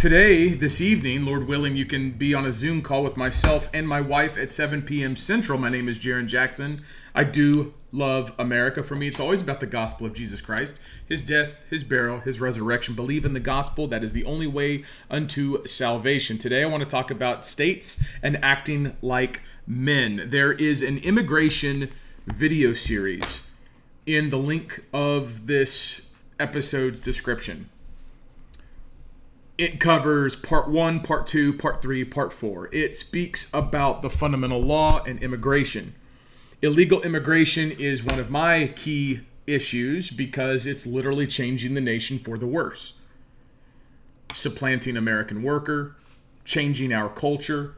Today, this evening, Lord willing, you can be on a Zoom call with myself and my wife at 7 p.m. Central. My name is Jarrin Jackson. I do love America. For me, it's always about the gospel of Jesus Christ, his death, his burial, his resurrection. Believe in the gospel. That is the only way unto salvation. Today, I want to talk about states and acting like men. There is an immigration video series in the link of this episode's description it covers part one, part two, part three, part four. It speaks about the fundamental law and immigration. Illegal immigration is one of my key issues because it's literally changing the nation for the worse. Supplanting American worker, changing our culture,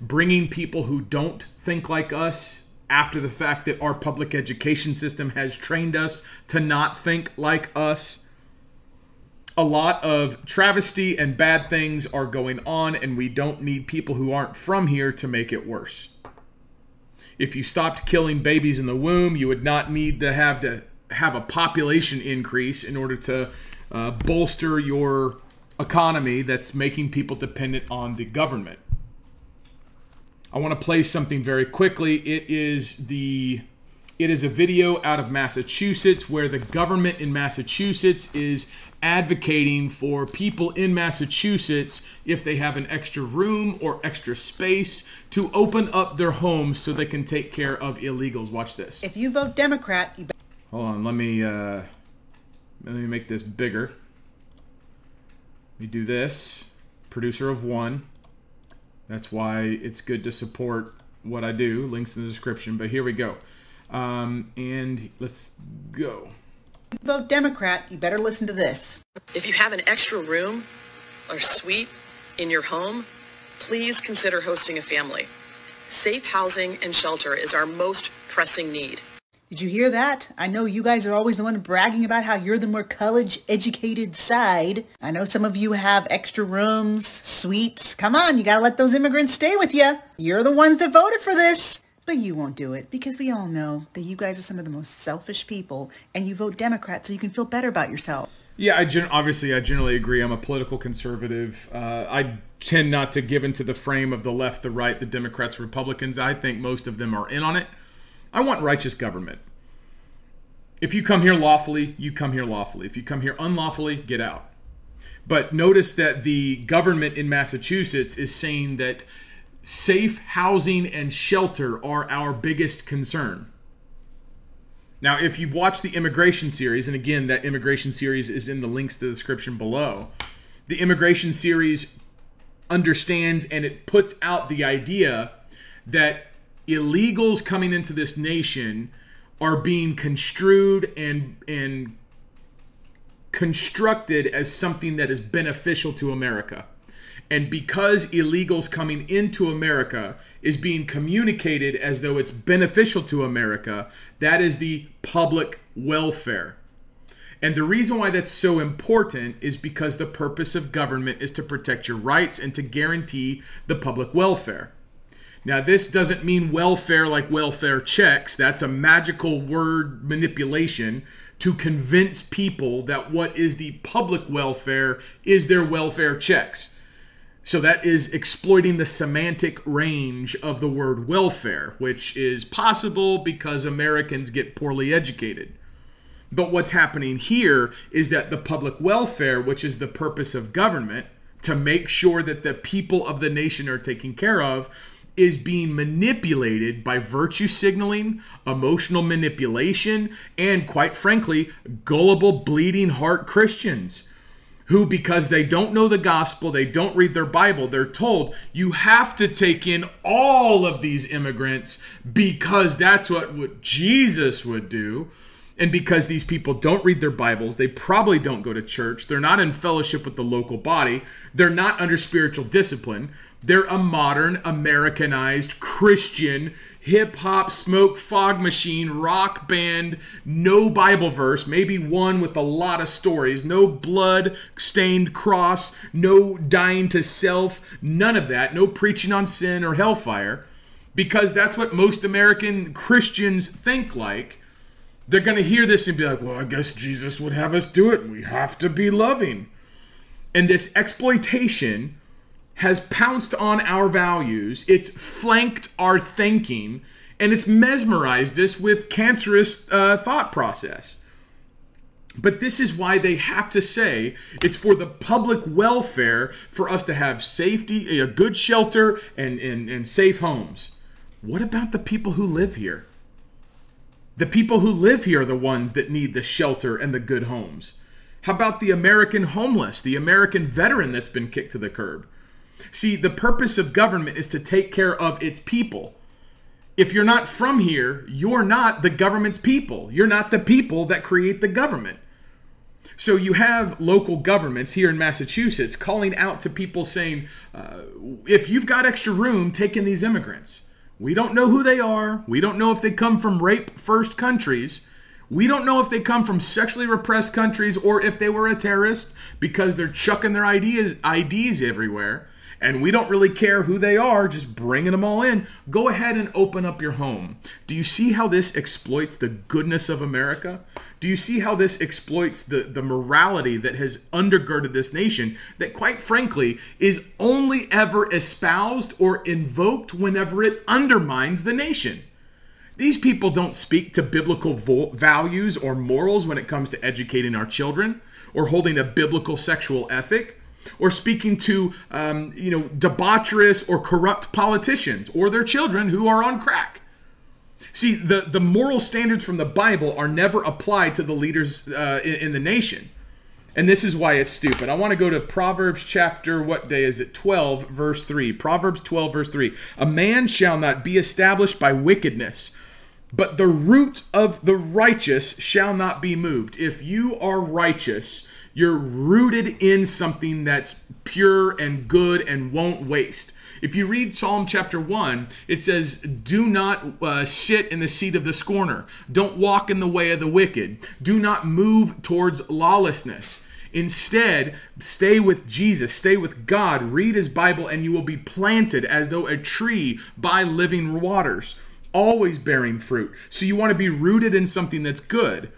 bringing people who don't think like us after the fact that our public education system has trained us to not think like us a lot of travesty and bad things are going on, and we don't need people who aren't from here to make it worse. If you stopped killing babies in the womb, you would not need to have to have a population increase in order to uh, bolster your economy that's making people dependent on the government. I want to play something very quickly. It is the it is a video out of Massachusetts where the government in Massachusetts is advocating for people in Massachusetts, if they have an extra room or extra space, to open up their homes so they can take care of illegals. Watch this. If you vote Democrat, you. Hold on, let me uh, let me make this bigger. Let me do this. Producer of one. That's why it's good to support what I do. Links in the description. But here we go. Um, and let's go. Vote Democrat, you better listen to this. If you have an extra room or suite in your home, please consider hosting a family. Safe housing and shelter is our most pressing need. Did you hear that? I know you guys are always the one bragging about how you're the more college educated side. I know some of you have extra rooms, suites. Come on, you gotta let those immigrants stay with you. You're the ones that voted for this. But you won't do it because we all know that you guys are some of the most selfish people and you vote Democrat so you can feel better about yourself. Yeah, I gen- obviously I generally agree. I'm a political conservative. Uh, I tend not to give into the frame of the left, the right, the Democrats, Republicans. I think most of them are in on it. I want righteous government. If you come here lawfully, you come here lawfully. If you come here unlawfully, get out. But notice that the government in Massachusetts is saying that safe housing and shelter are our biggest concern. Now, if you've watched the immigration series, and again, that immigration series is in the links to the description below, the immigration series understands and it puts out the idea that illegals coming into this nation are being construed and and constructed as something that is beneficial to America. And because illegals coming into America is being communicated as though it's beneficial to America, that is the public welfare. And the reason why that's so important is because the purpose of government is to protect your rights and to guarantee the public welfare. Now, this doesn't mean welfare like welfare checks. That's a magical word manipulation to convince people that what is the public welfare is their welfare checks. So that is exploiting the semantic range of the word welfare, which is possible because Americans get poorly educated. But what's happening here is that the public welfare, which is the purpose of government, to make sure that the people of the nation are taken care of, is being manipulated by virtue signaling, emotional manipulation, and quite frankly, gullible, bleeding heart Christians who, because they don't know the gospel, they don't read their Bible, they're told you have to take in all of these immigrants because that's what, what Jesus would do. And because these people don't read their Bibles, they probably don't go to church, they're not in fellowship with the local body, they're not under spiritual discipline. They're a modern, Americanized, Christian, hip hop, smoke fog machine, rock band, no Bible verse, maybe one with a lot of stories, no blood stained cross, no dying to self, none of that, no preaching on sin or hellfire, because that's what most American Christians think like. They're going to hear this and be like, well, I guess Jesus would have us do it. We have to be loving. And this exploitation has pounced on our values, it's flanked our thinking, and it's mesmerized us with cancerous uh, thought process. But this is why they have to say it's for the public welfare for us to have safety, a good shelter, and, and, and safe homes. What about the people who live here? The people who live here are the ones that need the shelter and the good homes. How about the American homeless, the American veteran that's been kicked to the curb? See, the purpose of government is to take care of its people. If you're not from here, you're not the government's people. You're not the people that create the government. So you have local governments here in Massachusetts calling out to people saying, uh, if you've got extra room, take in these immigrants. We don't know who they are. We don't know if they come from rape first countries. We don't know if they come from sexually repressed countries or if they were a terrorist because they're chucking their ideas, IDs everywhere and we don't really care who they are, just bringing them all in, go ahead and open up your home. Do you see how this exploits the goodness of America? Do you see how this exploits the, the morality that has undergirded this nation that, quite frankly, is only ever espoused or invoked whenever it undermines the nation? These people don't speak to biblical vo- values or morals when it comes to educating our children or holding a biblical sexual ethic or speaking to um, you know debaucherous or corrupt politicians or their children who are on crack see the, the moral standards from the bible are never applied to the leaders uh, in, in the nation. And this is why it's stupid. I want to go to proverbs chapter what day is it? 12 verse 3 proverbs 12 verse 3 a man shall not be established by wickedness but the root of the righteous shall not be moved. If you are righteous you're rooted in something that's pure and good and won't waste. If you read Psalm chapter 1, it says, Do not uh, sit in the seat of the scorner. Don't walk in the way of the wicked. Do not move towards lawlessness. Instead, stay with Jesus, stay with God, read his Bible, and you will be planted as though a tree by living waters, always bearing fruit. So you want to be rooted in something that's good.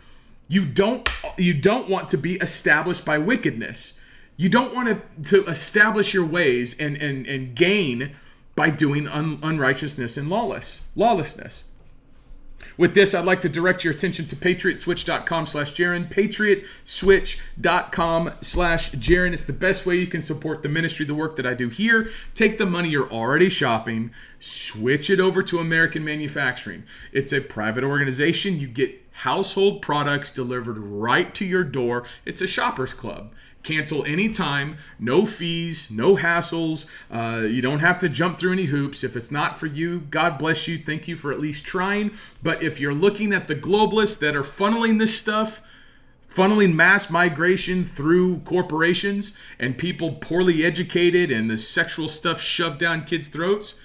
You don't you don't want to be established by wickedness. You don't want to, to establish your ways and, and, and gain by doing un, unrighteousness and lawless lawlessness. With this, I'd like to direct your attention to patriotswitch.com slash Jarrin, patriotswitch.com slash Jarrin. It's the best way you can support the ministry, the work that I do here. Take the money you're already shopping, switch it over to American Manufacturing. It's a private organization. You get household products delivered right to your door. It's a shopper's club. Cancel anytime, no fees, no hassles. Uh, you don't have to jump through any hoops. If it's not for you, God bless you. Thank you for at least trying. But if you're looking at the globalists that are funneling this stuff, funneling mass migration through corporations and people poorly educated and the sexual stuff shoved down kids' throats,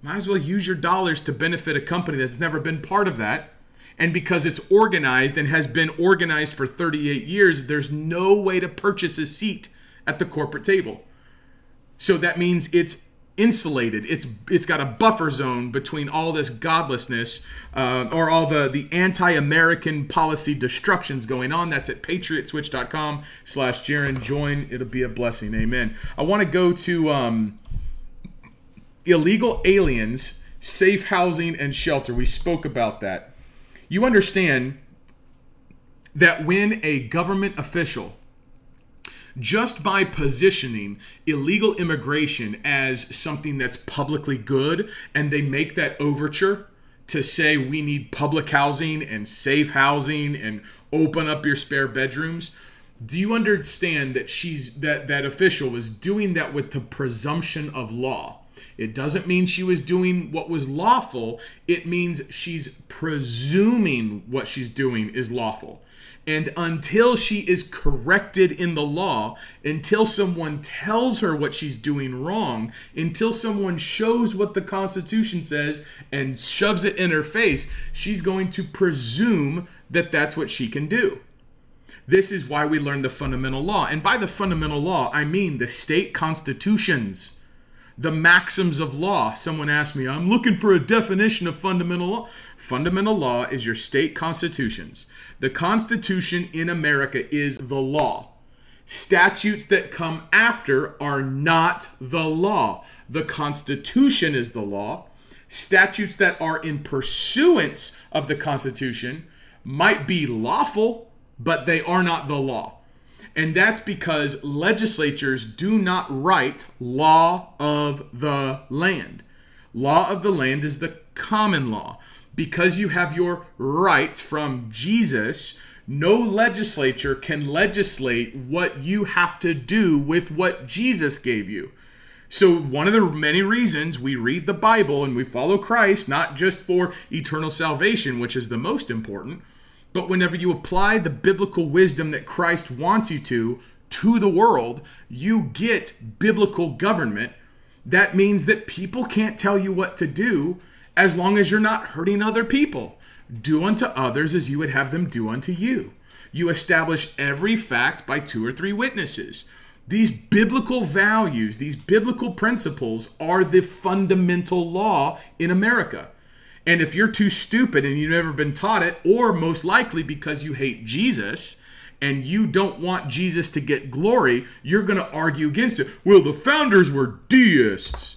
might as well use your dollars to benefit a company that's never been part of that and because it's organized and has been organized for 38 years, there's no way to purchase a seat at the corporate table. So that means it's insulated. It's it's got a buffer zone between all this godlessness uh, or all the the anti-American policy destructions going on. That's at patriotswitch.com slash Jarrin. Join. It'll be a blessing. Amen. I want to go to um, illegal aliens, safe housing and shelter. We spoke about that you understand that when a government official just by positioning illegal immigration as something that's publicly good and they make that overture to say we need public housing and safe housing and open up your spare bedrooms do you understand that she's that that official was doing that with the presumption of law It doesn't mean she was doing what was lawful. It means she's presuming what she's doing is lawful. And until she is corrected in the law, until someone tells her what she's doing wrong, until someone shows what the Constitution says and shoves it in her face, she's going to presume that that's what she can do. This is why we learn the fundamental law. And by the fundamental law, I mean the state constitutions, the maxims of law. Someone asked me, I'm looking for a definition of fundamental law. Fundamental law is your state constitutions. The Constitution in America is the law. Statutes that come after are not the law. The Constitution is the law. Statutes that are in pursuance of the Constitution might be lawful, but they are not the law. And that's because legislatures do not write law of the land. Law of the land is the common law because you have your rights from Jesus, no legislature can legislate what you have to do with what Jesus gave you. So, one of the many reasons we read the Bible and we follow Christ, not just for eternal salvation, which is the most important, but whenever you apply the biblical wisdom that Christ wants you to to the world, you get biblical government. That means that people can't tell you what to do as long as you're not hurting other people. Do unto others as you would have them do unto you. You establish every fact by two or three witnesses. These biblical values, these biblical principles are the fundamental law in America. And if you're too stupid and you've never been taught it, or most likely because you hate Jesus and you don't want Jesus to get glory, you're going to argue against it. Well, the founders were deists.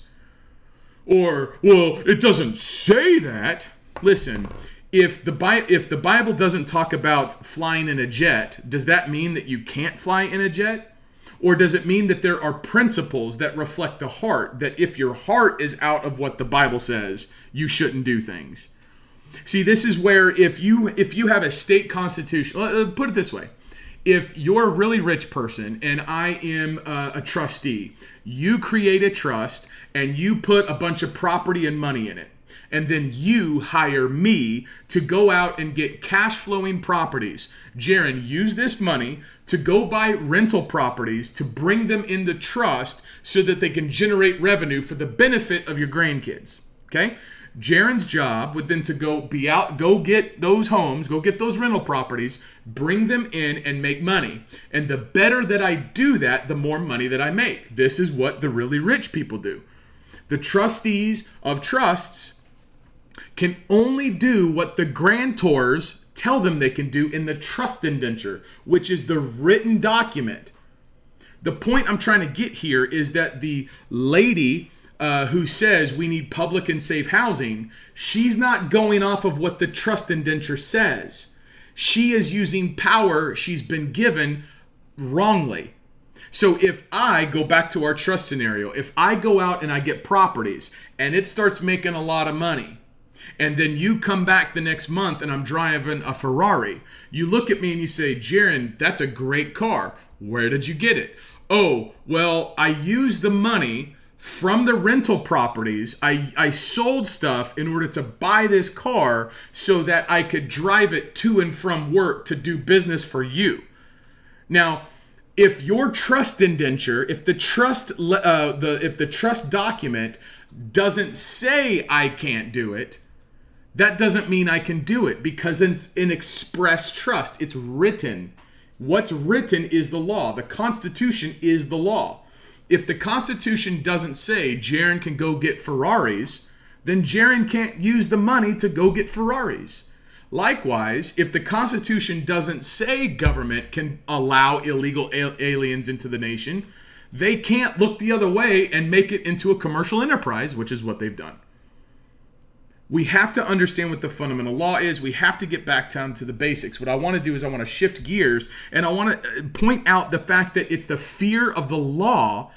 Or, well, it doesn't say that. Listen, if the Bi- if the Bible doesn't talk about flying in a jet, does that mean that you can't fly in a jet? Or does it mean that there are principles that reflect the heart that if your heart is out of what the Bible says, you shouldn't do things? See, this is where if you if you have a state constitution, put it this way, if you're a really rich person and I am a, a trustee, you create a trust and you put a bunch of property and money in it. And then you hire me to go out and get cash flowing properties. Jarrin, use this money to go buy rental properties to bring them into trust so that they can generate revenue for the benefit of your grandkids. Okay? Jarrin's job would then to go be out, go get those homes, go get those rental properties, bring them in and make money. And the better that I do that, the more money that I make. This is what the really rich people do. The trustees of trusts can only do what the grantors tell them they can do in the trust indenture, which is the written document. The point I'm trying to get here is that the lady uh, who says we need public and safe housing, she's not going off of what the trust indenture says. She is using power she's been given wrongly. So if I go back to our trust scenario, if I go out and I get properties and it starts making a lot of money, and then you come back the next month and I'm driving a Ferrari, you look at me and you say, Jarrin, that's a great car. Where did you get it? Oh, well, I used the money from the rental properties, I, I sold stuff in order to buy this car so that I could drive it to and from work to do business for you. Now, if your trust indenture, if the trust uh, the if the trust document doesn't say I can't do it, that doesn't mean I can do it because it's an express trust. It's written. What's written is the law. The Constitution is the law if the Constitution doesn't say Jarrin can go get Ferraris, then Jarrin can't use the money to go get Ferraris. Likewise, if the Constitution doesn't say government can allow illegal aliens into the nation, they can't look the other way and make it into a commercial enterprise, which is what they've done. We have to understand what the fundamental law is. We have to get back down to the basics. What I want to do is I want to shift gears and I want to uh, point out the fact that it's the fear of the law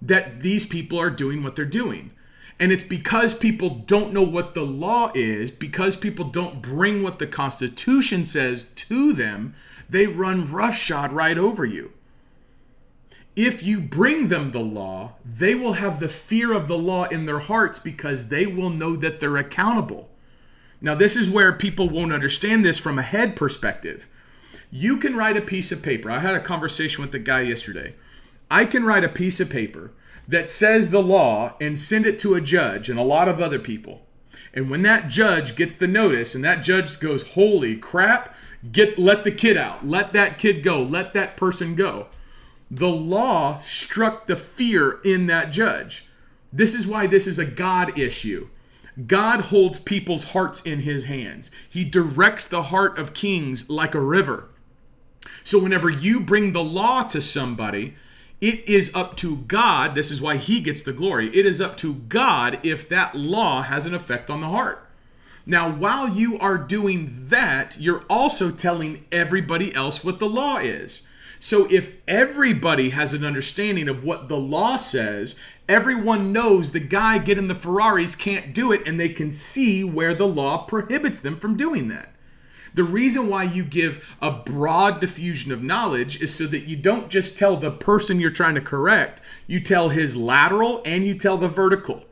that these people are doing what they're doing. And it's because people don't know what the law is, because people don't bring what the Constitution says to them, they run roughshod right over you. If you bring them the law, they will have the fear of the law in their hearts because they will know that they're accountable. Now, this is where people won't understand this from a head perspective. You can write a piece of paper. I had a conversation with the guy yesterday. I can write a piece of paper that says the law and send it to a judge and a lot of other people. And when that judge gets the notice and that judge goes, "Holy crap, get let the kid out. Let that kid go. Let that person go." The law struck the fear in that judge. This is why this is a God issue. God holds people's hearts in his hands. He directs the heart of kings like a river. So whenever you bring the law to somebody, it is up to God. This is why he gets the glory. It is up to God if that law has an effect on the heart. Now, while you are doing that, you're also telling everybody else what the law is. So if everybody has an understanding of what the law says, everyone knows the guy getting the Ferraris can't do it and they can see where the law prohibits them from doing that. The reason why you give a broad diffusion of knowledge is so that you don't just tell the person you're trying to correct, you tell his lateral and you tell the vertical.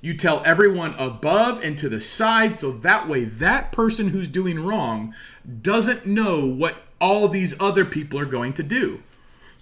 You tell everyone above and to the side so that way that person who's doing wrong doesn't know what all these other people are going to do.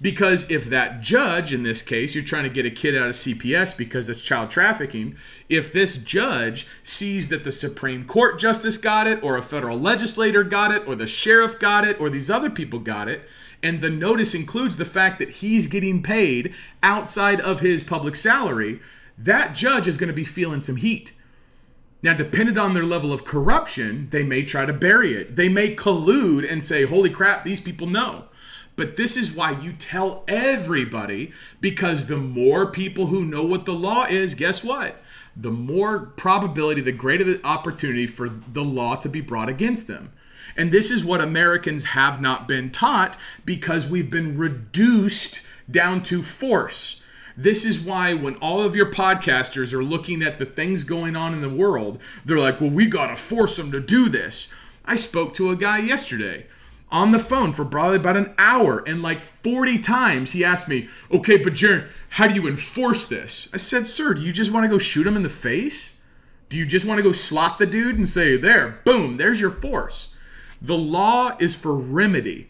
Because if that judge, in this case, you're trying to get a kid out of CPS because it's child trafficking, if this judge sees that the Supreme Court justice got it, or a federal legislator got it, or the sheriff got it, or these other people got it, and the notice includes the fact that he's getting paid outside of his public salary, that judge is going to be feeling some heat. Now, dependent on their level of corruption, they may try to bury it. They may collude and say, holy crap, these people know. But this is why you tell everybody because the more people who know what the law is, guess what? The more probability, the greater the opportunity for the law to be brought against them. And this is what Americans have not been taught because we've been reduced down to force. This is why when all of your podcasters are looking at the things going on in the world, they're like, well, we got to force them to do this. I spoke to a guy yesterday on the phone for probably about an hour, and like 40 times he asked me, Okay, but Jarrin, how do you enforce this? I said, Sir, do you just want to go shoot him in the face? Do you just want to go slot the dude and say, There, boom, there's your force? The law is for remedy,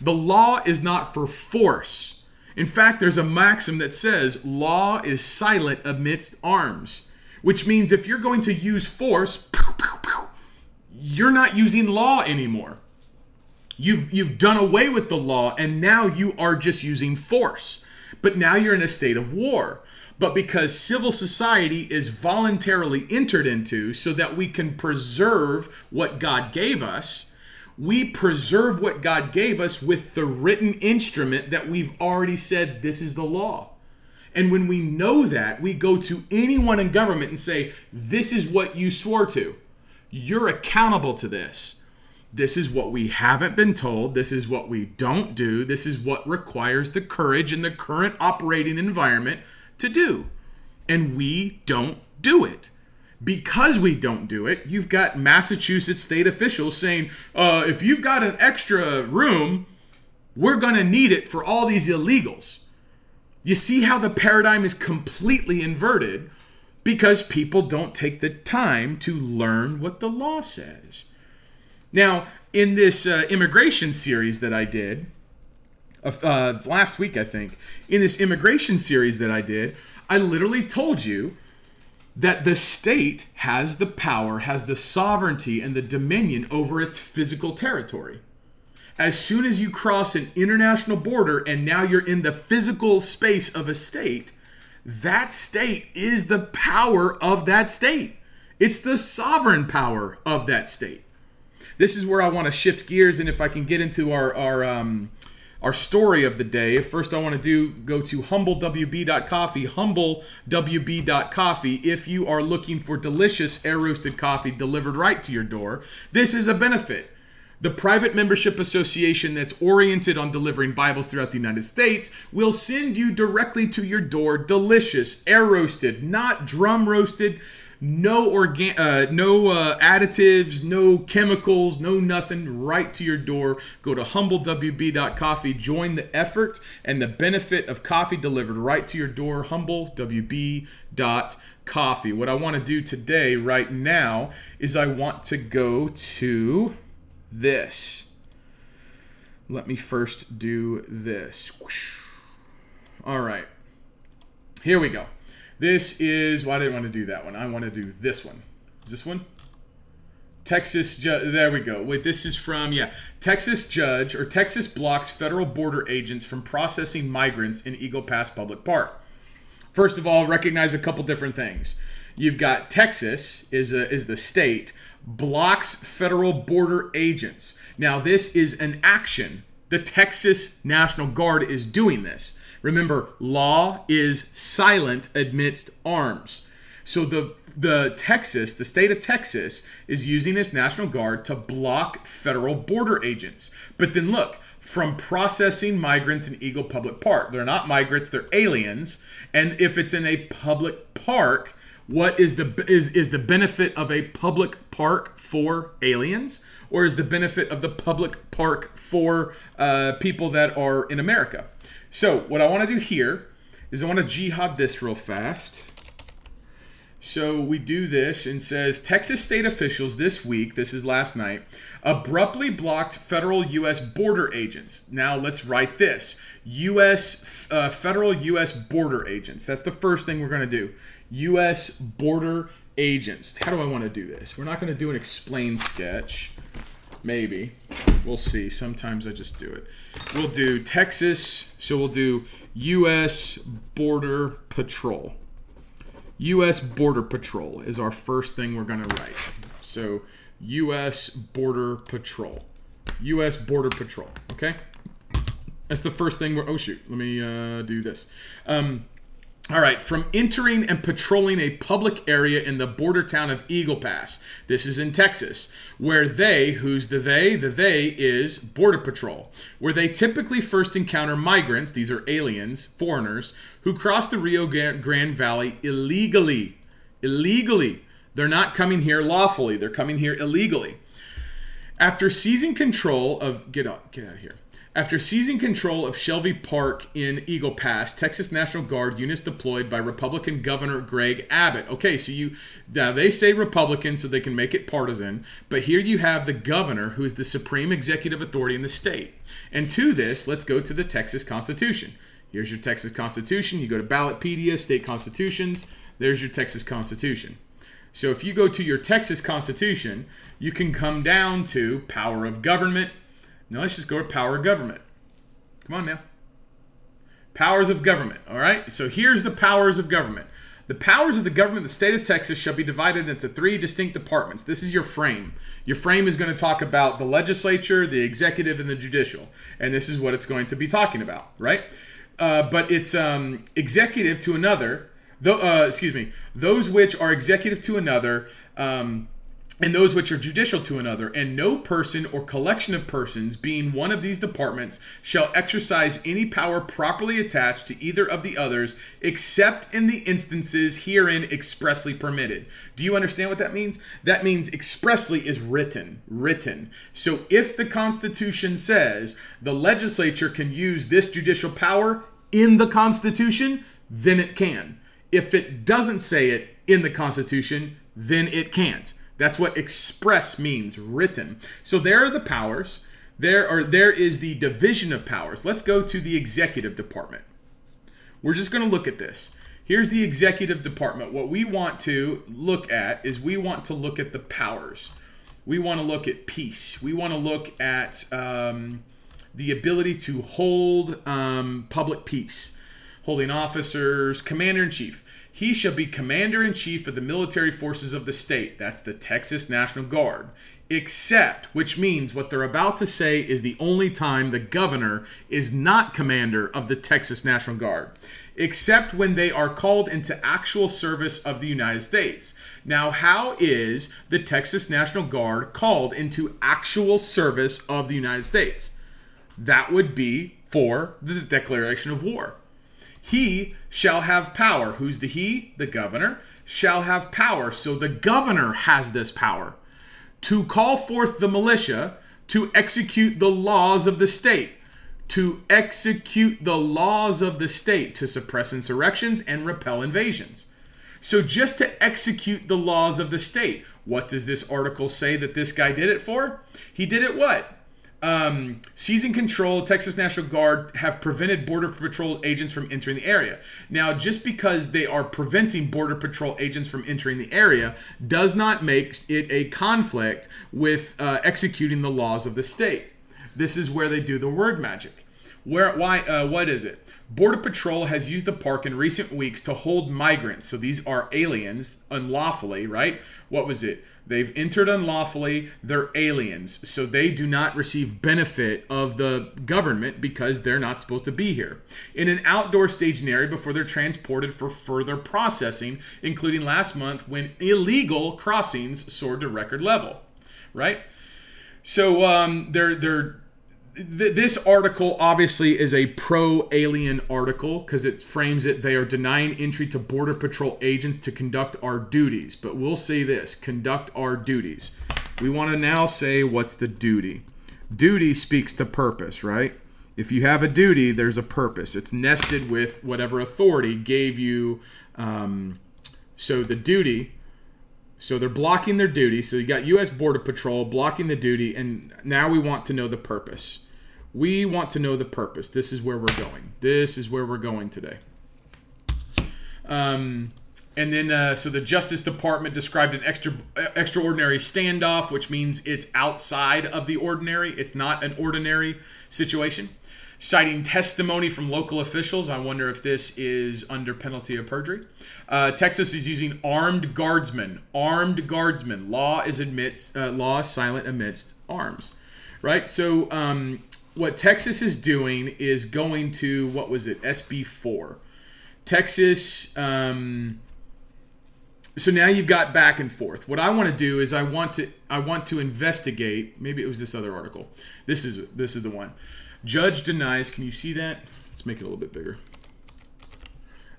the law is not for force. In fact, there's a maxim that says, Law is silent amidst arms, which means if you're going to use force, you're not using law anymore. You've you've done away with the law and now you are just using force. But now you're in a state of war. But because civil society is voluntarily entered into so that we can preserve what God gave us, we preserve what God gave us with the written instrument that we've already said this is the law. And when we know that, we go to anyone in government and say, This is what you swore to. You're accountable to this. This is what we haven't been told. This is what we don't do. This is what requires the courage in the current operating environment to do. And we don't do it. Because we don't do it, you've got Massachusetts state officials saying, uh, if you've got an extra room, we're going to need it for all these illegals. You see how the paradigm is completely inverted because people don't take the time to learn what the law says. Now, in this uh, immigration series that I did, uh, last week, I think, in this immigration series that I did, I literally told you that the state has the power, has the sovereignty, and the dominion over its physical territory. As soon as you cross an international border and now you're in the physical space of a state, that state is the power of that state. It's the sovereign power of that state this is where I want to shift gears, and if I can get into our our um, our story of the day. First, I want to do go to humblewb.coffee, humblewb.coffee. If you are looking for delicious air roasted coffee delivered right to your door, this is a benefit. The private membership association that's oriented on delivering Bibles throughout the United States will send you directly to your door delicious air roasted, not drum roasted no organ, uh, no uh, additives, no chemicals, no nothing, right to your door. Go to humblewb.coffee, join the effort and the benefit of coffee delivered right to your door. Humblewb.coffee. What I want to do today, right now, is I want to go to this. Let me first do this. All right. Here we go. This is, well, I didn't want to do that one. I want to do this one. Is this one? Texas, ju- there we go. Wait, this is from, yeah. Texas judge or Texas blocks federal border agents from processing migrants in Eagle Pass Public Park. First of all, recognize a couple different things. You've got Texas is a, is the state blocks federal border agents. Now this is an action. The Texas National Guard is doing this. Remember, law is silent amidst arms. So the the Texas, the state of Texas, is using its National Guard to block federal border agents. But then look, from processing migrants in Eagle Public Park. They're not migrants, they're aliens. And if it's in a public park, what is the is is the benefit of a public park for aliens or is the benefit of the public park for uh, people that are in america so what i want to do here is i want to jihad this real fast so we do this and says Texas state officials this week, this is last night, abruptly blocked federal U.S. border agents. Now let's write this U.S. Uh, federal U.S. border agents. That's the first thing we're going to do. U.S. border agents. How do I want to do this? We're not going to do an explain sketch. Maybe. We'll see. Sometimes I just do it. We'll do Texas. So we'll do U.S. Border Patrol. U.S. Border Patrol is our first thing we're going to write. So, U.S. Border Patrol. U.S. Border Patrol. Okay? That's the first thing we're. Oh, shoot. Let me uh, do this. Um, all right, from entering and patrolling a public area in the border town of Eagle Pass. This is in Texas, where they, who's the they? The they is Border Patrol, where they typically first encounter migrants, these are aliens, foreigners, who cross the Rio Grande Valley illegally. Illegally. They're not coming here lawfully, they're coming here illegally. After seizing control of get out get out of here. After seizing control of Shelby Park in Eagle Pass, Texas National Guard units deployed by Republican Governor Greg Abbott. Okay, so you now they say Republican so they can make it partisan, but here you have the governor who is the supreme executive authority in the state. And to this, let's go to the Texas Constitution. Here's your Texas Constitution. You go to Ballotpedia, state constitutions. There's your Texas Constitution. So if you go to your Texas Constitution, you can come down to power of government, now let's just go to power of government. Come on now. Powers of government. All right. So here's the powers of government. The powers of the government of the state of Texas shall be divided into three distinct departments. This is your frame. Your frame is going to talk about the legislature, the executive, and the judicial. And this is what it's going to be talking about, right? Uh, but it's um, executive to another, th- uh, excuse me, those which are executive to another. Um, and those which are judicial to another, and no person or collection of persons, being one of these departments, shall exercise any power properly attached to either of the others, except in the instances herein expressly permitted. Do you understand what that means? That means expressly is written, written. So if the Constitution says the legislature can use this judicial power in the Constitution, then it can. If it doesn't say it in the Constitution, then it can't. That's what express means, written. So there are the powers. There are there is the division of powers. Let's go to the executive department. We're just going to look at this. Here's the executive department. What we want to look at is we want to look at the powers. We want to look at peace. We want to look at um, the ability to hold um, public peace, holding officers, commander in chief. He shall be commander in chief of the military forces of the state. That's the Texas National Guard. Except, which means what they're about to say is the only time the governor is not commander of the Texas National Guard, except when they are called into actual service of the United States. Now, how is the Texas National Guard called into actual service of the United States? That would be for the declaration of war. He shall have power. Who's the he? The governor shall have power. So the governor has this power to call forth the militia to execute the laws of the state. To execute the laws of the state to suppress insurrections and repel invasions. So, just to execute the laws of the state. What does this article say that this guy did it for? He did it what? Um, seizing control, Texas National Guard have prevented Border Patrol agents from entering the area. Now, just because they are preventing Border Patrol agents from entering the area does not make it a conflict with uh, executing the laws of the state. This is where they do the word magic. Where? Why? Uh, what is it? Border Patrol has used the park in recent weeks to hold migrants. So these are aliens unlawfully, right? What was it? They've entered unlawfully. They're aliens. So they do not receive benefit of the government because they're not supposed to be here. In an outdoor staging area before they're transported for further processing, including last month when illegal crossings soared to record level. Right? So um, they're they're th- this article obviously is a pro alien article because it frames it they are denying entry to border patrol agents to conduct our duties. But we'll say this conduct our duties. We want to now say what's the duty. Duty speaks to purpose right? If you have a duty there's a purpose. It's nested with whatever authority gave you um, so the duty so they're blocking their duty. So you got U.S. Border Patrol blocking the duty, and now we want to know the purpose. We want to know the purpose. This is where we're going. This is where we're going today. Um, and then, uh, so the Justice Department described an extra extraordinary standoff, which means it's outside of the ordinary. It's not an ordinary situation. Citing testimony from local officials, I wonder if this is under penalty of perjury. Uh, Texas is using armed guardsmen. Armed guardsmen. Law is admits uh, law silent amidst arms, right? So um, what Texas is doing is going to what was it SB four. Texas. Um, so now you've got back and forth. What I want to do is I want to I want to investigate. Maybe it was this other article. This is this is the one. Judge denies. Can you see that? Let's make it a little bit bigger.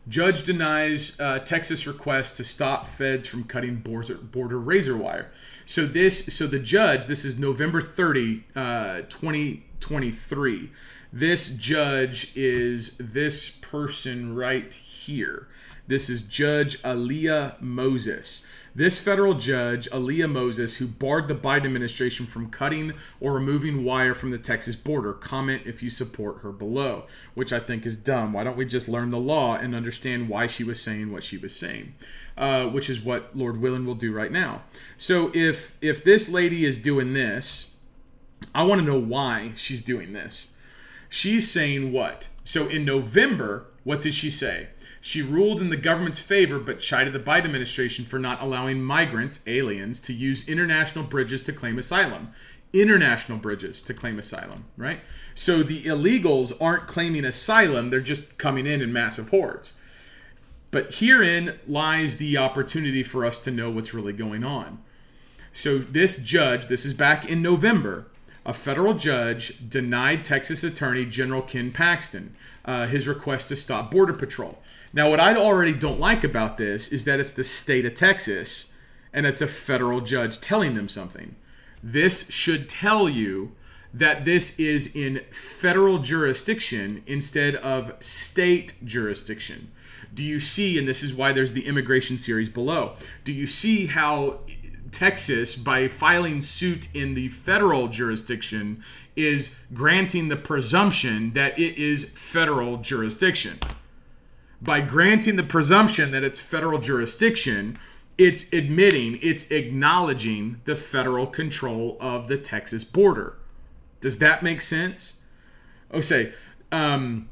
Judge denies uh, Texas request to stop feds from cutting border, border razor wire. So this, so the judge, this is November 30, uh, 2023. This judge is this person right here. This is Judge Alia Moses. This federal judge, Alia Moses, who barred the Biden administration from cutting or removing wire from the Texas border, comment if you support her below, which I think is dumb. Why don't we just learn the law and understand why she was saying what she was saying? Uh, which is what Lord Willen will do right now. So if if this lady is doing this, I want to know why she's doing this. She's saying what? So in November, what did she say? She ruled in the government's favor but chided the Biden administration for not allowing migrants, aliens, to use international bridges to claim asylum. International bridges to claim asylum, right? So the illegals aren't claiming asylum, they're just coming in in massive hordes. But herein lies the opportunity for us to know what's really going on. So this judge, this is back in November, a federal judge denied Texas Attorney General Ken Paxton uh, his request to stop Border Patrol. Now, what I already don't like about this is that it's the state of Texas and it's a federal judge telling them something. This should tell you that this is in federal jurisdiction instead of state jurisdiction. Do you see, and this is why there's the immigration series below, do you see how Texas, by filing suit in the federal jurisdiction, is granting the presumption that it is federal jurisdiction? By granting the presumption that it's federal jurisdiction, it's admitting, it's acknowledging the federal control of the Texas border. Does that make sense? Oh, say, um,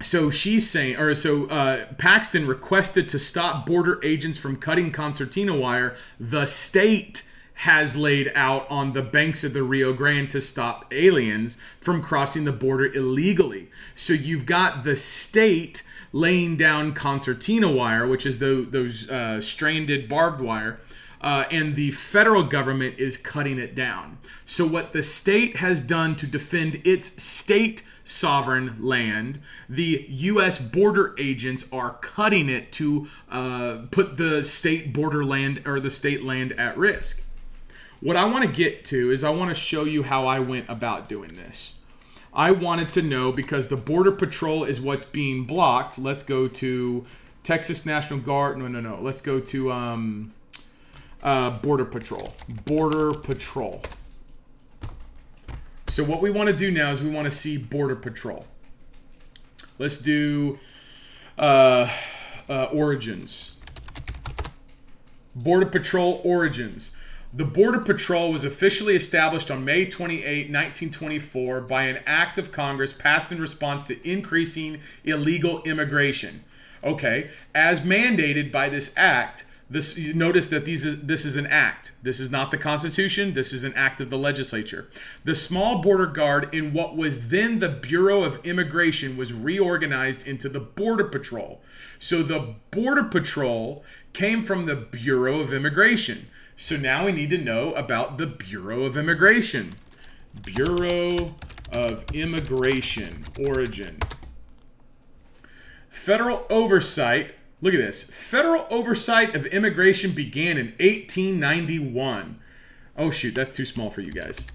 so she's saying, or so uh, Paxton requested to stop border agents from cutting concertina wire. The state has laid out on the banks of the Rio Grande to stop aliens from crossing the border illegally. So you've got the state laying down concertina wire, which is the, those uh, stranded barbed wire, uh, and the federal government is cutting it down. So, what the state has done to defend its state sovereign land, the U.S. border agents are cutting it to uh, put the state border land or the state land at risk. What I want to get to is I want to show you how I went about doing this. I wanted to know because the Border Patrol is what's being blocked. Let's go to Texas National Guard. No, no, no. Let's go to um, uh, Border Patrol. Border Patrol. So what we want to do now is we want to see Border Patrol. Let's do uh, uh, Origins. Border Patrol Origins. The Border Patrol was officially established on May 28, 1924, by an act of Congress passed in response to increasing illegal immigration. Okay, as mandated by this act, this notice that these is, this is an act. This is not the Constitution. This is an act of the legislature. The small border guard in what was then the Bureau of Immigration was reorganized into the Border Patrol. So the Border Patrol came from the Bureau of Immigration. So now we need to know about the Bureau of Immigration. Bureau of Immigration origin. Federal oversight. Look at this. Federal oversight of immigration began in 1891. Oh, shoot, that's too small for you guys.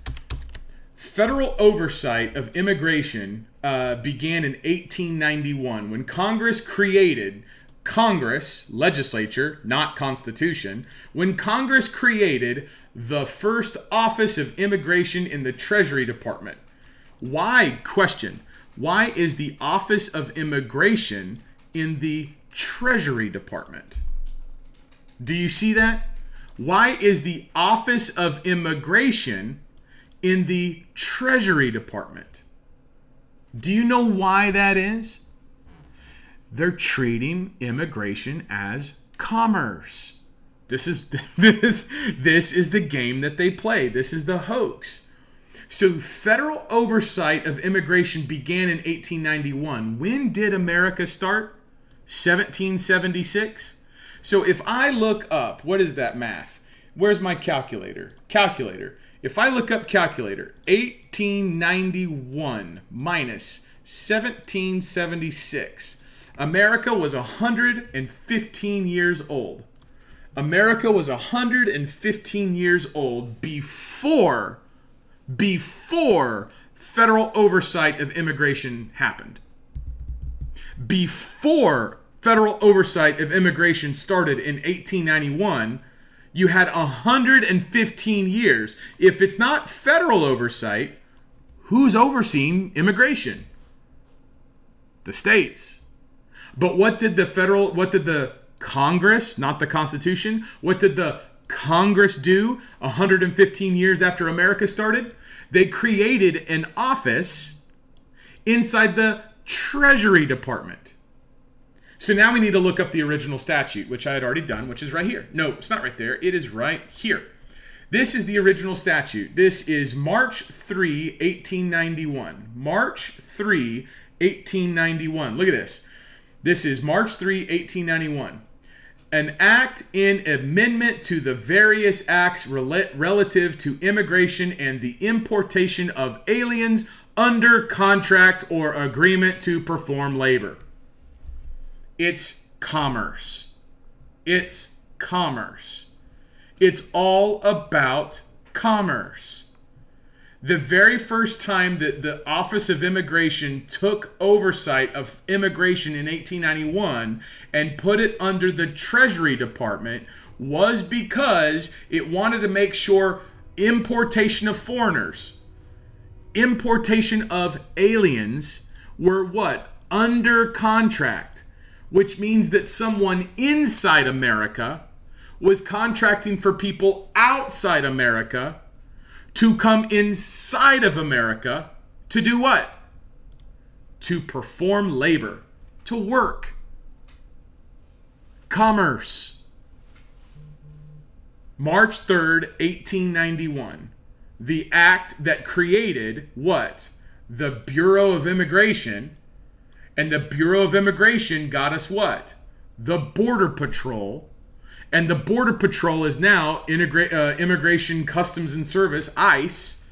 Federal oversight of immigration uh, began in 1891 when Congress created Congress, legislature, not constitution, when Congress created the first Office of Immigration in the Treasury Department. Why, question, why is the Office of Immigration in the Treasury Department? Do you see that? Why is the Office of Immigration in the Treasury Department? Do you know why that is? They're treating immigration as commerce. This is this this is the game that they play. This is the hoax. So federal oversight of immigration began in 1891. When did America start? 1776. So if I look up, what is that math? Where's my calculator? Calculator. If I look up calculator, 1891 minus 1776 America was 115 years old. America was 115 years old before before federal oversight of immigration happened. Before federal oversight of immigration started in 1891, you had 115 years. If it's not federal oversight, who's overseeing immigration? The states. But what did the federal, what did the Congress, not the Constitution, what did the Congress do 115 years after America started? They created an office inside the Treasury Department. So now we need to look up the original statute, which I had already done, which is right here. No, it's not right there. It is right here. This is the original statute. This is March 3, 1891. March 3, 1891. Look at this. This is March 3, 1891. An act in amendment to the various acts rel- relative to immigration and the importation of aliens under contract or agreement to perform labor. It's commerce. It's commerce. It's all about commerce the very first time that the Office of Immigration took oversight of immigration in 1891 and put it under the Treasury Department was because it wanted to make sure importation of foreigners, importation of aliens were what? Under contract, which means that someone inside America was contracting for people outside America to come inside of America to do what? To perform labor, to work, commerce. March 3rd, 1891. The act that created what? The Bureau of Immigration. And the Bureau of Immigration got us what? The Border Patrol. And the Border Patrol is now integra- uh, Immigration Customs and Service, ICE.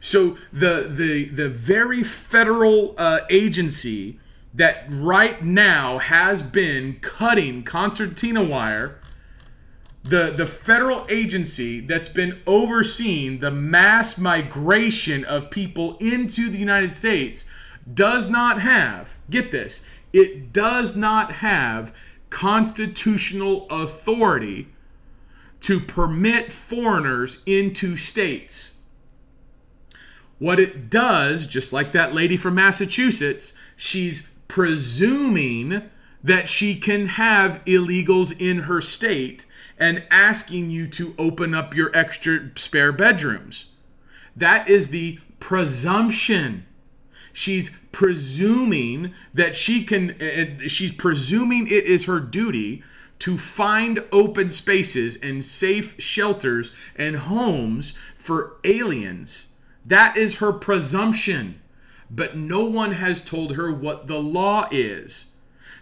So the the the very federal uh, agency that right now has been cutting concertina wire the the federal agency that's been overseeing the mass migration of people into the United States does not have get this it does not have constitutional authority to permit foreigners into states what it does just like that lady from Massachusetts she's presuming that she can have illegals in her state and asking you to open up your extra spare bedrooms. That is the presumption. She's presuming that she can, uh, uh, she's presuming it is her duty to find open spaces and safe shelters and homes for aliens. That is her presumption. But no one has told her what the law is.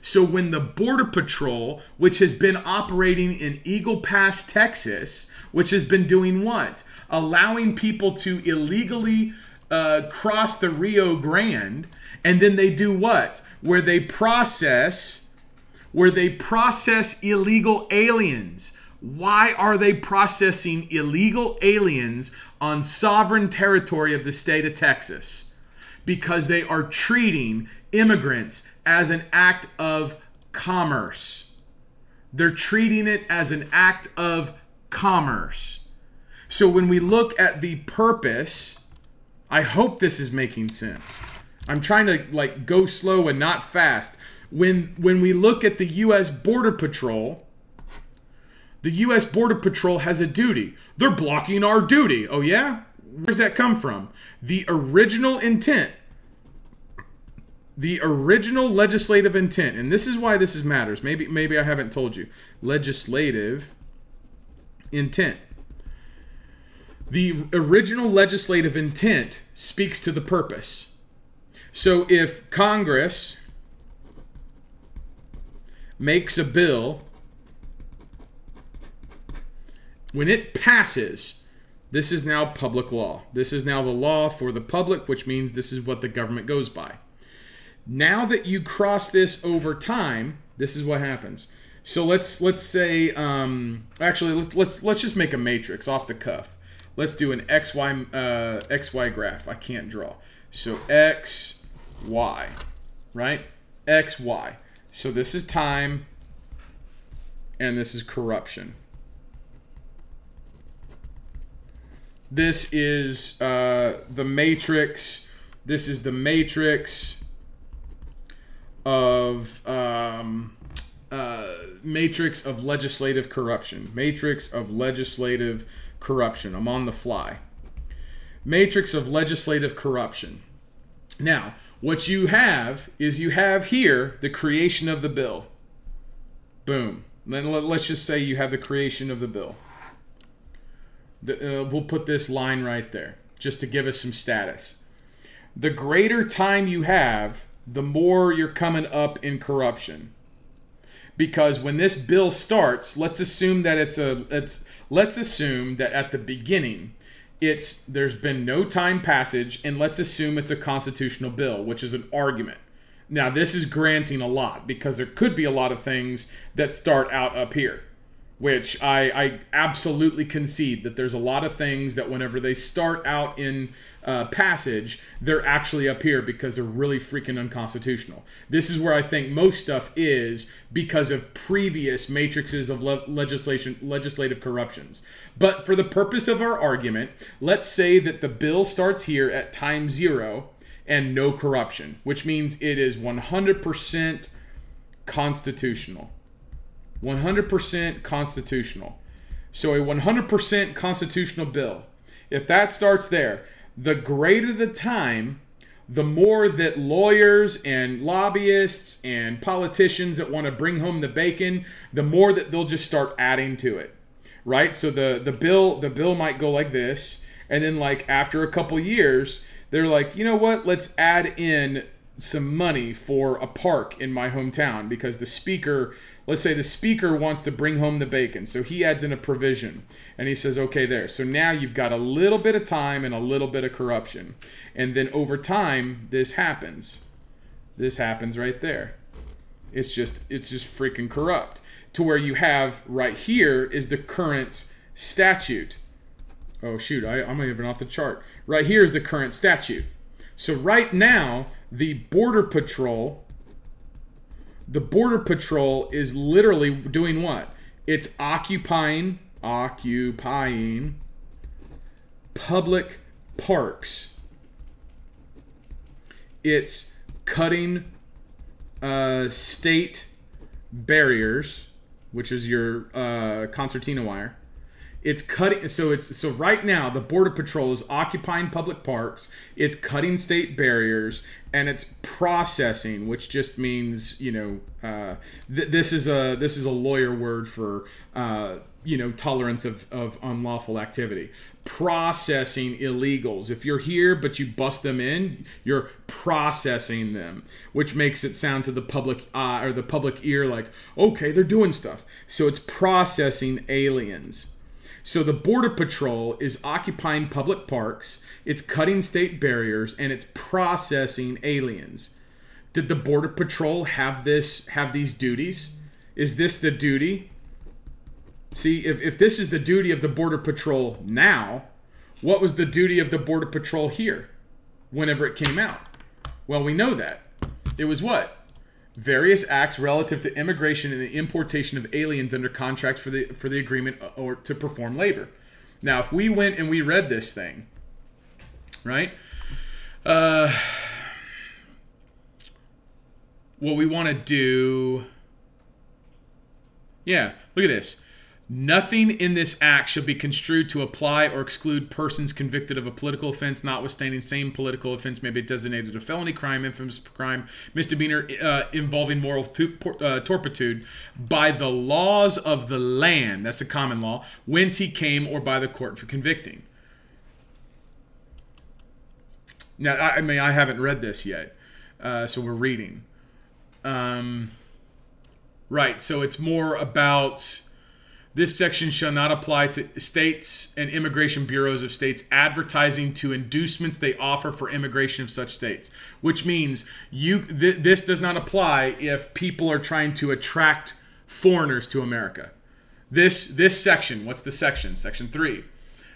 So when the Border Patrol, which has been operating in Eagle Pass, Texas, which has been doing what? Allowing people to illegally uh, cross the Rio Grande, and then they do what? Where they process, where they process illegal aliens. Why are they processing illegal aliens on sovereign territory of the state of Texas? because they are treating immigrants as an act of commerce. They're treating it as an act of commerce. So when we look at the purpose, I hope this is making sense. I'm trying to like go slow and not fast. When when we look at the US Border Patrol, the US Border Patrol has a duty. They're blocking our duty. Oh yeah? Where's that come from? The original intent the original legislative intent, and this is why this is matters. Maybe maybe I haven't told you. Legislative intent. The original legislative intent speaks to the purpose. So if Congress makes a bill when it passes, this is now public law. This is now the law for the public, which means this is what the government goes by. Now that you cross this over time, this is what happens. So let's let's say um, actually let's, let's let's just make a matrix off the cuff. Let's do an x y uh, x y graph. I can't draw. So x y, right? X y. So this is time, and this is corruption. This is uh, the matrix. This is the matrix of uh, matrix of legislative corruption. Matrix of legislative corruption. I'm on the fly. Matrix of legislative corruption. Now, what you have is you have here the creation of the bill. Boom. Let's just say you have the creation of the bill. The, uh, we'll put this line right there just to give us some status. The greater time you have the more you're coming up in corruption. Because when this bill starts, let's assume that it's a it's let's assume that at the beginning it's there's been no time passage and let's assume it's a constitutional bill, which is an argument. Now, this is granting a lot because there could be a lot of things that start out up here which I, I absolutely concede that there's a lot of things that whenever they start out in uh, passage, they're actually up here because they're really freaking unconstitutional. This is where I think most stuff is because of previous matrices of le- legislation, legislative corruptions. But for the purpose of our argument, let's say that the bill starts here at time zero and no corruption, which means it is 100% constitutional. 100% constitutional. So a 100% constitutional bill. If that starts there, the greater the time, the more that lawyers and lobbyists and politicians that want to bring home the bacon, the more that they'll just start adding to it. Right? So the the bill the bill might go like this and then like after a couple years, they're like, "You know what? Let's add in some money for a park in my hometown because the speaker let's say the speaker wants to bring home the bacon. So he adds in a provision and he says, okay, there. So now you've got a little bit of time and a little bit of corruption. And then over time, this happens. This happens right there. It's just it's just freaking corrupt. To where you have right here is the current statute. Oh shoot, I, I'm even off the chart. Right here is the current statute. So right now, the border patrol the border patrol is literally doing what? It's occupying occupying public parks. It's cutting uh, state barriers, which is your uh, concertina wire. It's cutting. So it's so right now the border patrol is occupying public parks. It's cutting state barriers and it's processing, which just means you know uh, th- this is a this is a lawyer word for uh, you know tolerance of, of unlawful activity. Processing illegals. If you're here but you bust them in, you're processing them, which makes it sound to the public eye or the public ear like okay they're doing stuff. So it's processing aliens. So the Border Patrol is occupying public parks, it's cutting state barriers, and it's processing aliens. Did the Border Patrol have this have these duties? Is this the duty? See, if, if this is the duty of the Border Patrol now, what was the duty of the Border Patrol here whenever it came out? Well, we know that. It was what? Various acts relative to immigration and the importation of aliens under contracts for the for the agreement uh, or to perform labor. Now, if we went and we read this thing, right? Uh, what we want to do, yeah, look at this. Nothing in this act shall be construed to apply or exclude persons convicted of a political offense, notwithstanding same political offense may be designated a felony crime, infamous crime, misdemeanor uh, involving moral to, uh, turpitude by the laws of the land, that's the common law, whence he came, or by the court for convicting. Now, I, I mean, I haven't read this yet, uh, so we're reading. Um, right, so it's more about this section shall not apply to states and immigration bureaus of states advertising to inducements they offer for immigration of such states, which means you th- this does not apply if people are trying to attract foreigners to America. This this section, what's the section? Section three.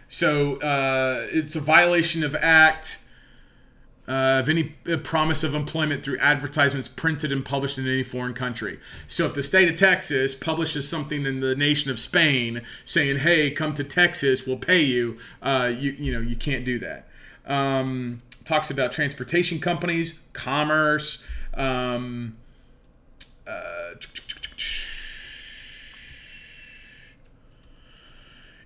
So uh, it's a violation of Act uh, of any uh, promise of employment through advertisements printed and published in any foreign country. So if the state of Texas publishes something in the nation of Spain saying, "Hey, come to Texas, we'll pay you," uh, you you know you can't do that. Um, talks about transportation companies, commerce. Um, uh,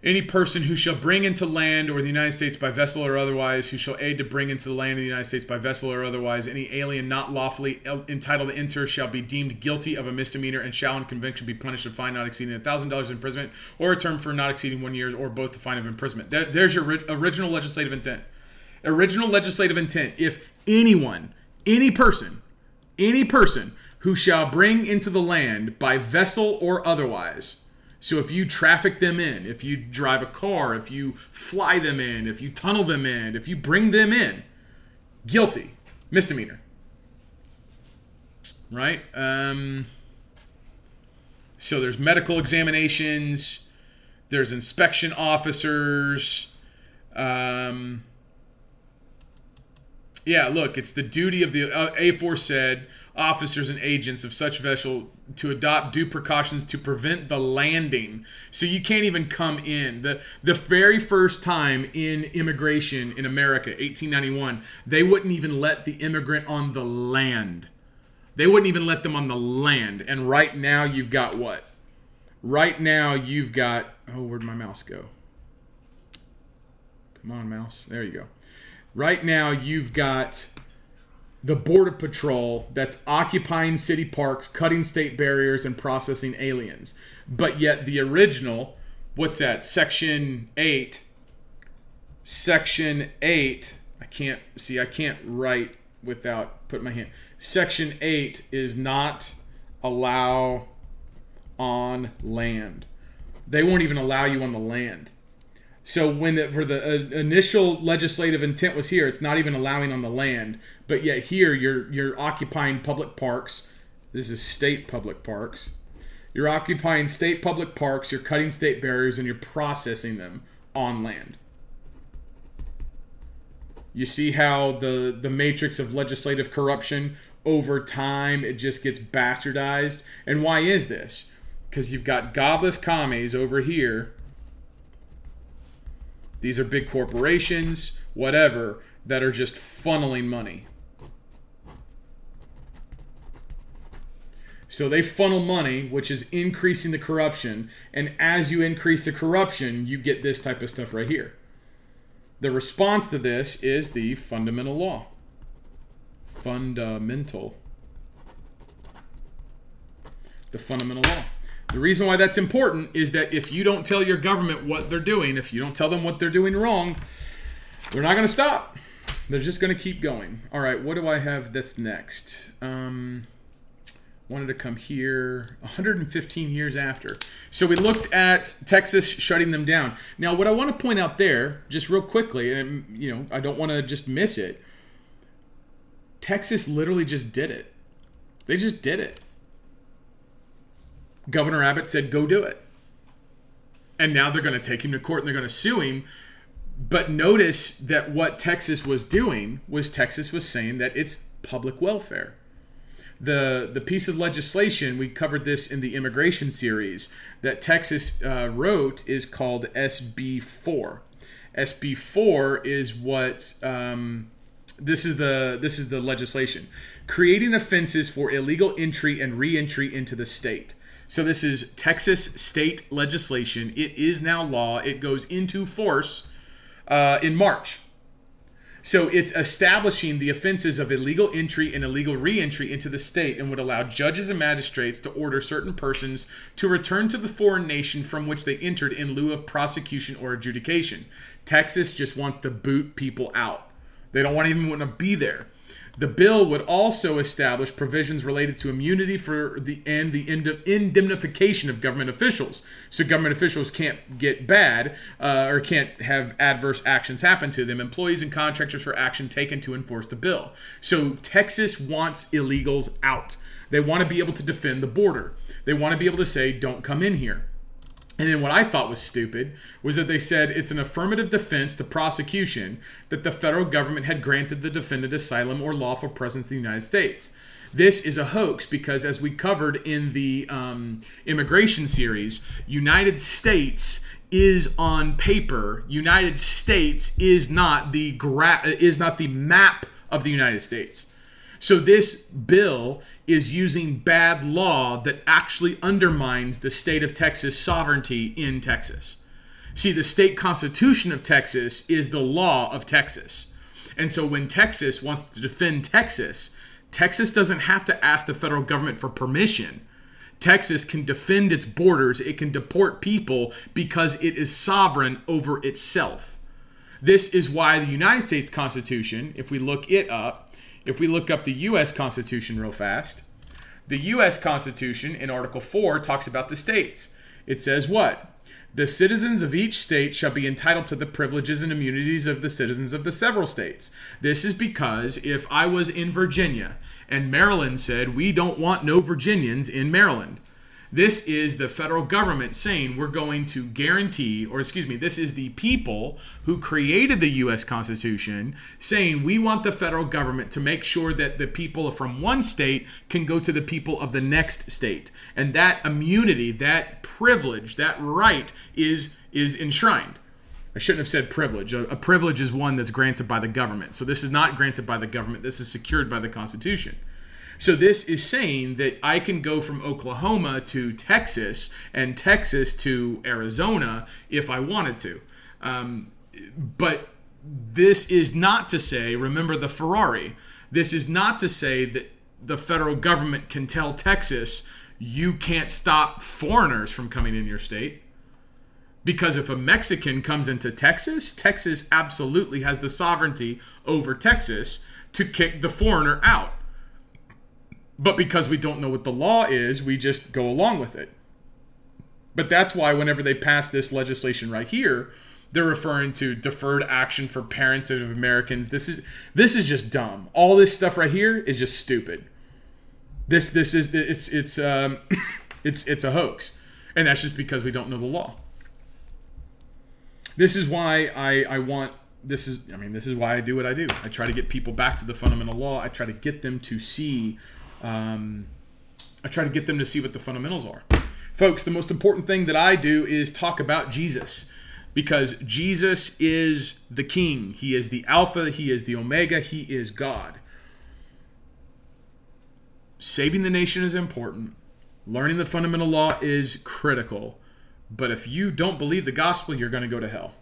Any person who shall bring into land or the United States by vessel or otherwise, who shall aid to bring into the land of the United States by vessel or otherwise, any alien not lawfully entitled to enter shall be deemed guilty of a misdemeanor and shall in conviction be punished with fine not exceeding thousand dollars imprisonment or a term for not exceeding one year or both the fine of imprisonment. there's your original legislative intent. Original legislative intent. If anyone, any person, any person who shall bring into the land by vessel or otherwise so if you traffic them in, if you drive a car, if you fly them in, if you tunnel them in, if you bring them in, guilty, misdemeanor. Right? Um, so there's medical examinations, there's inspection officers. Um, yeah, look, it's the duty of the uh, aforesaid officers and agents of such vessel to adopt due precautions to prevent the landing. So you can't even come in. The the very first time in immigration in America, 1891, they wouldn't even let the immigrant on the land. They wouldn't even let them on the land. And right now you've got what? Right now you've got oh, where'd my mouse go? Come on, mouse. There you go. Right now you've got the border patrol that's occupying city parks, cutting state barriers, and processing aliens. But yet the original, what's that? Section 8. Section 8. I can't see, I can't write without putting my hand. Section 8 is not allow on land. They won't even allow you on the land. So when the, for the uh, initial legislative intent was here, it's not even allowing on the land, but yet here you're you're occupying public parks. This is state public parks. You're occupying state public parks, you're cutting state barriers and you're processing them on land. You see how the the matrix of legislative corruption over time it just gets bastardized. And why is this? Because you've got godless commies over here these are big corporations, whatever, that are just funneling money. So they funnel money, which is increasing the corruption. And as you increase the corruption, you get this type of stuff right here. The response to this is the fundamental law. Fundamental. The fundamental law. The reason why that's important is that if you don't tell your government what they're doing, if you don't tell them what they're doing wrong, they're not going to stop. They're just going to keep going. All right, what do I have that's next? Um, wanted to come here 115 years after. So we looked at Texas shutting them down. Now, what I want to point out there, just real quickly, and you know, I don't want to just miss it. Texas literally just did it. They just did it. Governor Abbott said, go do it. And now they're going to take him to court and they're going to sue him. But notice that what Texas was doing was Texas was saying that it's public welfare. The, the piece of legislation, we covered this in the immigration series, that Texas uh, wrote is called SB 4. SB 4 is what um, this is the this is the legislation creating offenses for illegal entry and reentry into the state so this is Texas state legislation. It is now law. It goes into force uh, in March. So it's establishing the offenses of illegal entry and illegal reentry into the state and would allow judges and magistrates to order certain persons to return to the foreign nation from which they entered in lieu of prosecution or adjudication. Texas just wants to boot people out. They don't want even want to be there. The bill would also establish provisions related to immunity for the and the indemnification of government officials. So government officials can't get bad uh, or can't have adverse actions happen to them. Employees and contractors for action taken to enforce the bill. So Texas wants illegals out. They want to be able to defend the border. They want to be able to say, "Don't come in here." And then what I thought was stupid was that they said it's an affirmative defense to prosecution that the federal government had granted the defendant asylum or lawful presence in the United States. This is a hoax because, as we covered in the um, immigration series, United States is on paper. United States is not the gra- is not the map of the United States. So this bill is using bad law that actually undermines the state of Texas sovereignty in Texas. See, the state constitution of Texas is the law of Texas. And so when Texas wants to defend Texas, Texas doesn't have to ask the federal government for permission. Texas can defend its borders, it can deport people because it is sovereign over itself. This is why the United States Constitution, if we look it up, if we look up the U.S. Constitution real fast, the U.S. Constitution in Article 4 talks about the states. It says what? The citizens of each state shall be entitled to the privileges and immunities of the citizens of the several states. This is because if I was in Virginia and Maryland said, We don't want no Virginians in Maryland, this is the federal government saying we're going to guarantee, or excuse me, this is the people who created the U.S. Constitution saying we want the federal government to make sure that the people from one state can go to the people of the next state. And that immunity, that privilege, that right is, is enshrined. I shouldn't have said privilege. A, a, privilege is one that's granted by the government. So this is not granted by the government. This is secured by the Constitution. So this is saying that I can go from Oklahoma to Texas and Texas to Arizona if I wanted to. Um, but this is not to say, remember the Ferrari, this is not to say that the federal government can tell Texas, you can't stop foreigners from coming in your state. Because if a Mexican comes into Texas, Texas absolutely has the sovereignty over Texas to kick the foreigner out. But because we don't know what the law is, we just go along with it. But that's why whenever they pass this legislation right here, they're referring to deferred action for parents of Americans. This is this is just dumb. All this stuff right here is just stupid. This this is it's it's um it's it's a hoax. And that's just because we don't know the law. This is why I I want this is I mean this is why I do what I do. I try to get people back to the fundamental law. I try to get them to see um I try to get them to see what the fundamentals are. Folks, the most important thing that I do is talk about Jesus because Jesus is the king. He is the Alpha, He is the Omega, He is God. Saving the nation is important, learning the fundamental law is critical. But if you don't believe the gospel, you're going to go to hell.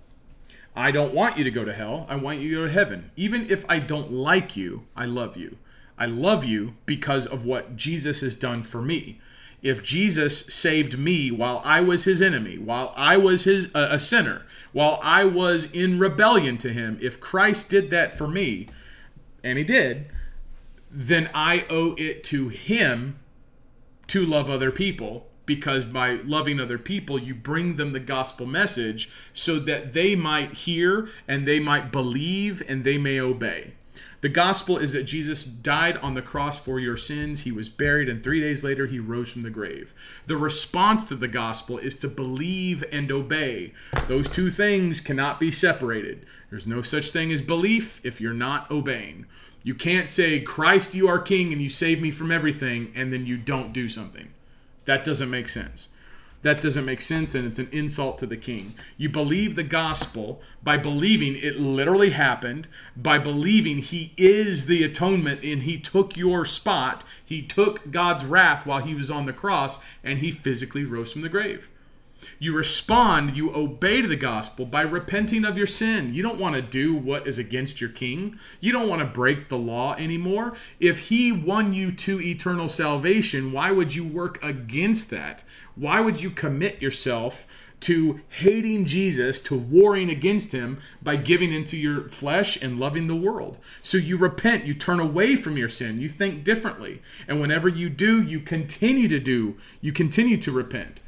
I don't want you to go to hell. I want you to go to heaven. Even if I don't like you, I love you. I love you because of what Jesus has done for me if Jesus saved me while I was his enemy, while I was his uh, a sinner, while I was in rebellion to him, if Christ did that for me, and he did, then I owe it to him to love other people because by loving other people you bring them the gospel message so that they might hear and they might believe and they may obey. The gospel is that Jesus died on the cross for your sins. He was buried, and three days later, he rose from the grave. The response to the gospel is to believe and obey. Those two things cannot be separated. There's no such thing as belief if you're not obeying. You can't say, Christ, you are king, and you save me from everything, and then you don't do something. That doesn't make sense. That doesn't make sense and it's an insult to the king. You believe the gospel by believing it literally happened, by believing he is the atonement and he took your spot. He took God's wrath while he was on the cross and he physically rose from the grave. You respond, you obey to the gospel by repenting of your sin. You don't want to do what is against your king. You don't want to break the law anymore. If he won you to eternal salvation, why would you work against that? Why would you commit yourself to hating Jesus, to warring against him by giving into your flesh and loving the world. So you repent, you turn away from your sin, you think differently. And whenever you do, you continue to do, you continue to repent.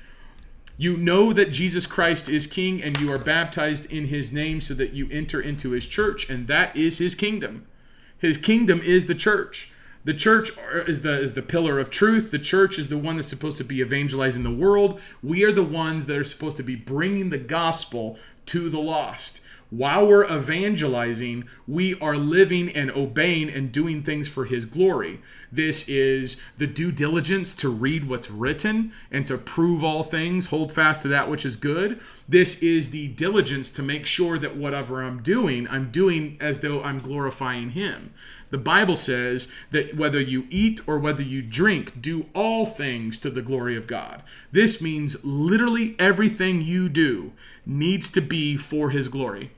You know that Jesus Christ is king and you are baptized in his name so that you enter into his church and that is his kingdom. His kingdom is the church. The church is the is the pillar of truth. The church is the one that's supposed to be evangelizing the world. We are the ones that are supposed to be bringing the gospel to the lost while we're evangelizing, we are living and obeying and doing things for His glory. This is the due diligence to read what's written and to prove all things, hold fast to that which is good. This is the diligence to make sure that whatever I'm doing, I'm doing as though I'm glorifying Him. The Bible says that whether you eat or whether you drink, do all things to the glory of God. This means literally everything you do needs to be for His glory.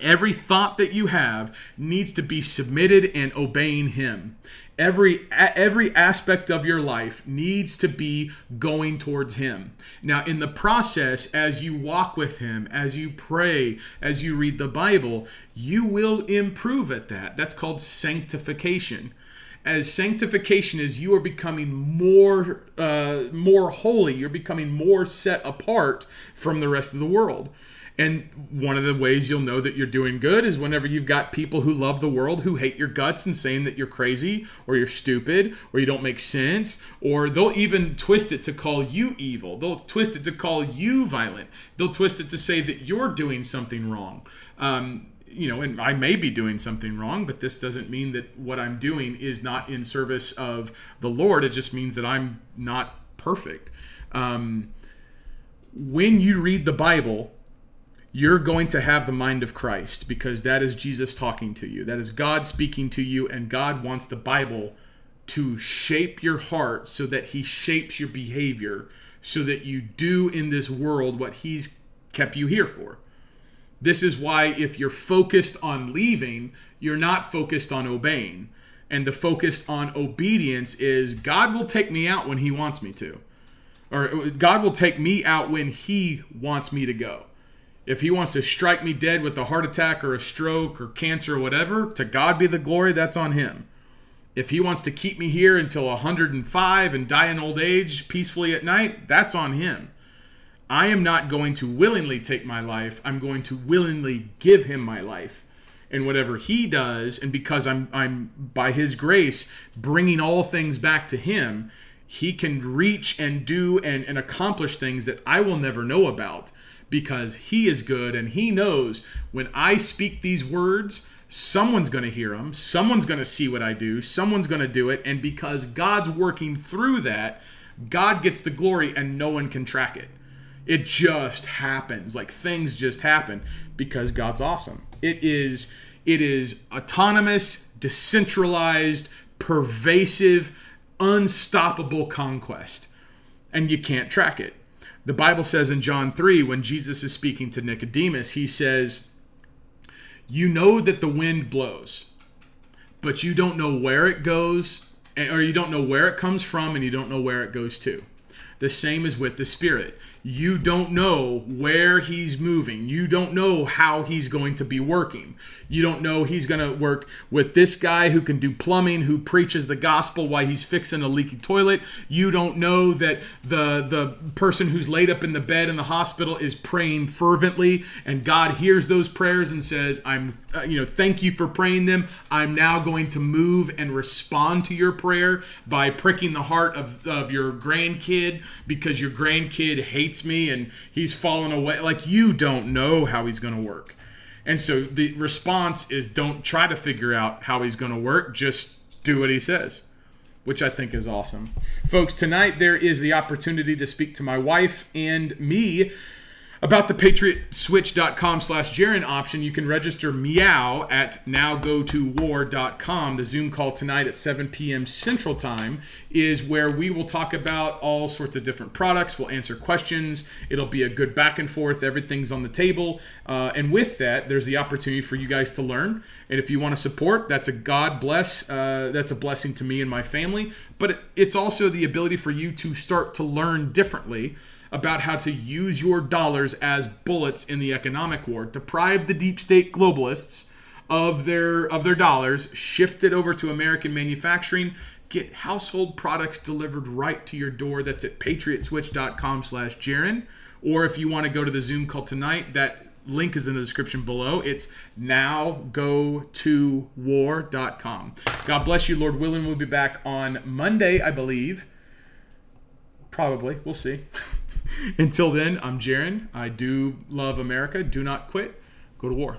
Every thought that you have needs to be submitted and obeying Him. Every every aspect of your life needs to be going towards Him. Now, in the process, as you walk with Him, as you pray, as you read the Bible, you will improve at that. That's called sanctification as sanctification is you are becoming more uh, more holy you're becoming more set apart from the rest of the world and one of the ways you'll know that you're doing good is whenever you've got people who love the world who hate your guts and saying that you're crazy or you're stupid or you don't make sense, or they'll even twist it to call you evil. They'll twist it to call you violent. They'll twist it to say that you're doing something wrong. Um, you know, and I may be doing something wrong, but this doesn't mean that what I'm doing is not in service of the Lord. It just means that I'm not perfect. Um, when you read the Bible, you're going to have the mind of Christ because that is Jesus talking to you. That is God speaking to you, and God wants the Bible to shape your heart so that He shapes your behavior so that you do in this world what He's kept you here for. This is why, if you're focused on leaving, you're not focused on obeying. And the focus on obedience is God will take me out when He wants me to, or God will take me out when He wants me to go. If he wants to strike me dead with a heart attack or a stroke or cancer or whatever, to God be the glory, that's on him. If he wants to keep me here until 105 and die in old age peacefully at night, that's on him. I am not going to willingly take my life. I'm going to willingly give him my life. And whatever he does, and because I'm I'm by his grace bringing all things back to him, he can reach and do and, and accomplish things that I will never know about because he is good and he knows when I speak these words, someone's going to hear them, someone's going to see what I do, someone's going to do it. And because God's working through that, God gets the glory and no one can track it. It just happens. Like things just happen because God's awesome. It is it is autonomous, decentralized, pervasive, unstoppable conquest. And you can't track it. The Bible says in John 3 when Jesus is speaking to Nicodemus, he says, "You know that the wind blows, but you don't know where it goes eh, or you don't know where it comes from and you don't know where it goes to." The same is with the Spirit you don't know where he's moving. You don't know how he's going to be working. You don't know he's going to work with this guy who can do plumbing, who preaches the gospel while he's fixing a leaky toilet. You don't know that the the person who's laid up in the bed in the hospital is praying fervently and God hears those prayers and says, "I'm uh, you know, thank you for praying them. I'm now going to move and respond to your prayer by pricking the heart of of your grandkid because your grandkid hates hates me and he's fallen away. Like you don't know how he's going to work. And so the response is don't try to figure out how he's going to work, just do what he says, which I think is awesome. Folks, tonight there is the opportunity to speak to my wife and me about the patriotswitch.com slash Jarrin option, you can register meow at nowgotowar.com. The Zoom call tonight at 7 p.m. Central Time is where we will talk about all sorts of different products. We'll answer questions. It'll be a good back and forth. Everything's on the table. Uh, and with that, there's the opportunity for you guys to learn. And if you want to support, that's a God bless. Uh, that's a blessing to me and my family. But it's also the ability for you to start to learn differently about how to use your dollars as bullets in the economic war, deprive the deep state globalists of their of their dollars, shift it over to American manufacturing, get household products delivered right to your door. That's at patriotswitch.com slash Jarrin. Or if you want to go to the Zoom call tonight, that link is in the description below. It's nowgotowar.com. God bless you, Lord willing. We'll be back on Monday, I believe. Probably. We'll see. Until then, I'm Jarrin. I do love America. Do not quit. Go to war.